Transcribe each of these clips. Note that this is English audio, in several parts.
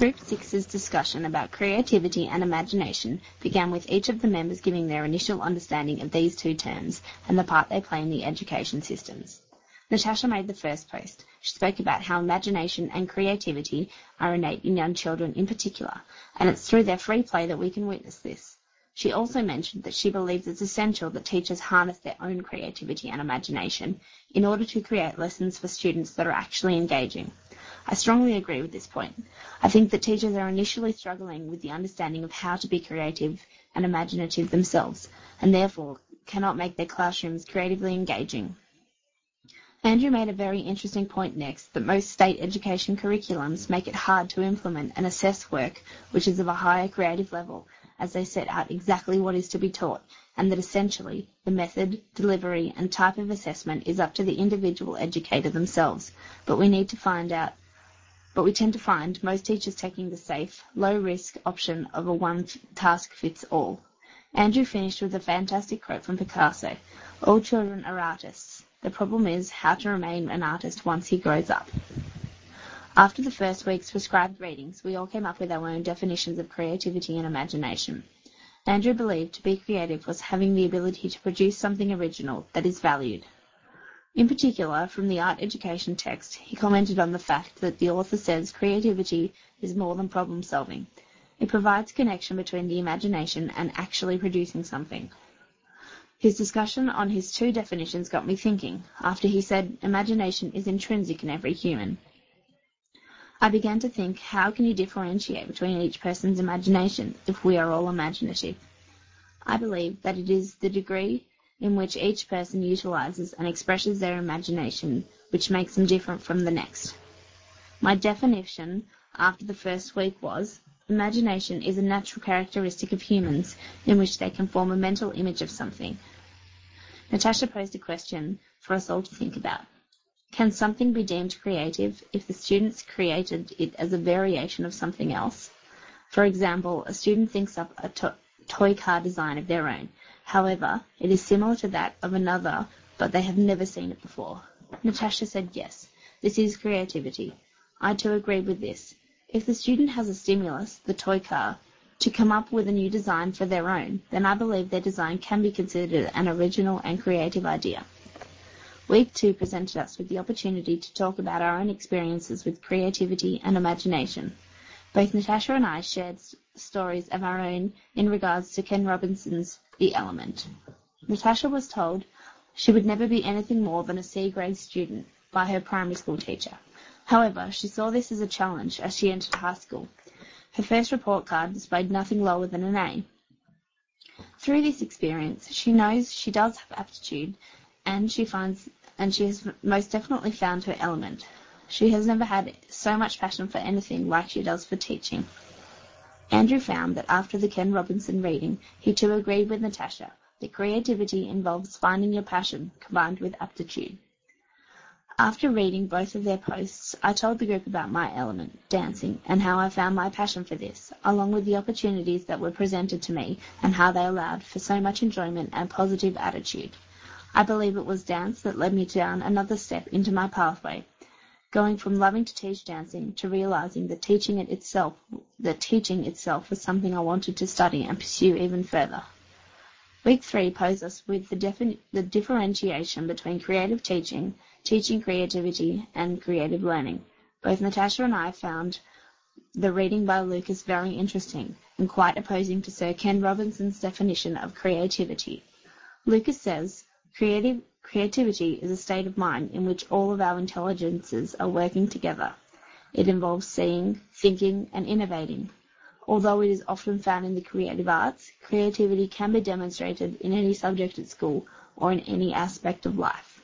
Group 6's discussion about creativity and imagination began with each of the members giving their initial understanding of these two terms and the part they play in the education systems. Natasha made the first post. She spoke about how imagination and creativity are innate in young children in particular, and it's through their free play that we can witness this. She also mentioned that she believes it's essential that teachers harness their own creativity and imagination in order to create lessons for students that are actually engaging. I strongly agree with this point. I think that teachers are initially struggling with the understanding of how to be creative and imaginative themselves, and therefore cannot make their classrooms creatively engaging. Andrew made a very interesting point next that most state education curriculums make it hard to implement and assess work which is of a higher creative level as they set out exactly what is to be taught, and that essentially the method, delivery, and type of assessment is up to the individual educator themselves. But we need to find out but we tend to find most teachers taking the safe, low-risk option of a one-task-fits-all. Andrew finished with a fantastic quote from Picasso, All children are artists. The problem is how to remain an artist once he grows up. After the first week's prescribed readings, we all came up with our own definitions of creativity and imagination. Andrew believed to be creative was having the ability to produce something original that is valued. In particular, from the art education text, he commented on the fact that the author says creativity is more than problem solving. It provides connection between the imagination and actually producing something. His discussion on his two definitions got me thinking, after he said imagination is intrinsic in every human. I began to think, how can you differentiate between each person's imagination if we are all imaginative? I believe that it is the degree in which each person utilizes and expresses their imagination which makes them different from the next. My definition after the first week was, imagination is a natural characteristic of humans in which they can form a mental image of something, Natasha posed a question for us all to think about. Can something be deemed creative if the students created it as a variation of something else? For example, a student thinks up a to- toy car design of their own. However, it is similar to that of another, but they have never seen it before. Natasha said yes, this is creativity. I too agree with this. If the student has a stimulus, the toy car, to come up with a new design for their own, then I believe their design can be considered an original and creative idea. Week two presented us with the opportunity to talk about our own experiences with creativity and imagination. Both Natasha and I shared stories of our own in regards to Ken Robinson's The Element. Natasha was told she would never be anything more than a C grade student by her primary school teacher. However, she saw this as a challenge as she entered high school her first report card displayed nothing lower than an A. Through this experience, she knows she does have aptitude, and she finds and she has most definitely found her element. She has never had so much passion for anything like she does for teaching. Andrew found that after the Ken Robinson reading, he too agreed with Natasha that creativity involves finding your passion combined with aptitude. After reading both of their posts, I told the group about my element, dancing, and how I found my passion for this, along with the opportunities that were presented to me and how they allowed for so much enjoyment and positive attitude. I believe it was dance that led me down another step into my pathway, going from loving to teach dancing to realizing that teaching it itself that teaching itself was something I wanted to study and pursue even further. Week three posed us with the differentiation between creative teaching teaching creativity and creative learning. Both Natasha and I found the reading by Lucas very interesting and quite opposing to Sir Ken Robinson's definition of creativity. Lucas says, Creative, creativity is a state of mind in which all of our intelligences are working together. It involves seeing, thinking, and innovating. Although it is often found in the creative arts, creativity can be demonstrated in any subject at school or in any aspect of life.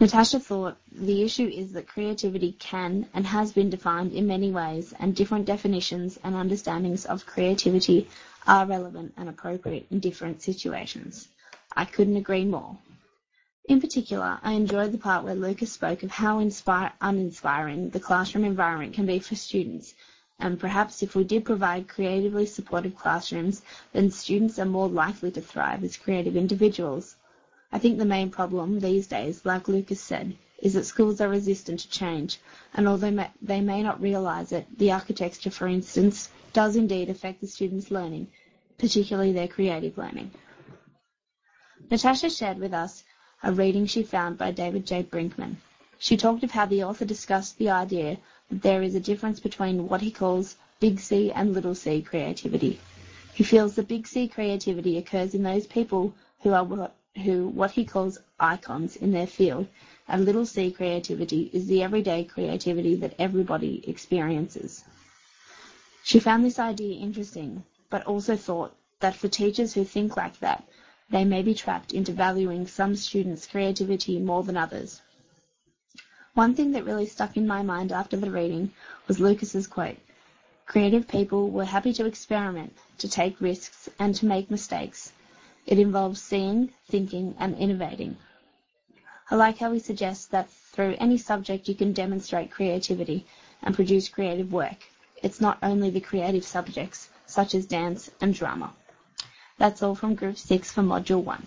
Natasha thought the issue is that creativity can and has been defined in many ways, and different definitions and understandings of creativity are relevant and appropriate in different situations. I couldn't agree more. In particular, I enjoyed the part where Lucas spoke of how uninspiring the classroom environment can be for students, and perhaps if we did provide creatively supportive classrooms, then students are more likely to thrive as creative individuals. I think the main problem these days, like Lucas said, is that schools are resistant to change, and although they may not realise it, the architecture, for instance, does indeed affect the students' learning, particularly their creative learning. Natasha shared with us a reading she found by David J. Brinkman. She talked of how the author discussed the idea that there is a difference between what he calls big C and little c creativity. He feels that big C creativity occurs in those people who are what, who what he calls icons in their field, and little c creativity is the everyday creativity that everybody experiences. She found this idea interesting, but also thought that for teachers who think like that, they may be trapped into valuing some students' creativity more than others. One thing that really stuck in my mind after the reading was Lucas's quote. Creative people were happy to experiment, to take risks, and to make mistakes. It involves seeing, thinking, and innovating. I like how he suggests that through any subject you can demonstrate creativity and produce creative work. It's not only the creative subjects, such as dance and drama. That's all from Group 6 for Module 1.